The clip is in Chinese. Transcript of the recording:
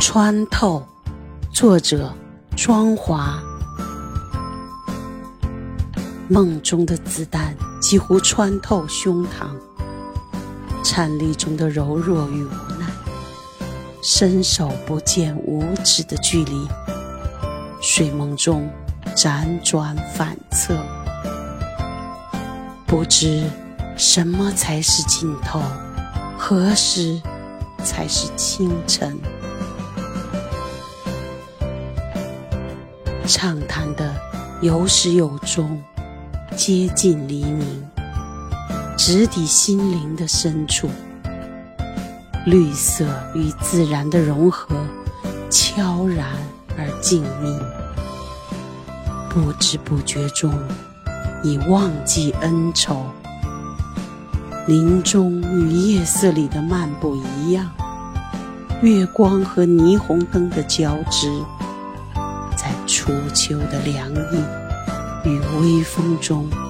穿透，作者庄华。梦中的子弹几乎穿透胸膛，颤栗中的柔弱与无奈，伸手不见五指的距离，睡梦中辗转反侧，不知什么才是尽头，何时才是清晨。畅谈的有始有终，接近黎明，直抵心灵的深处。绿色与自然的融合，悄然而静谧。不知不觉中，已忘记恩仇。林中与夜色里的漫步一样，月光和霓虹灯的交织。初秋的凉意与微风中。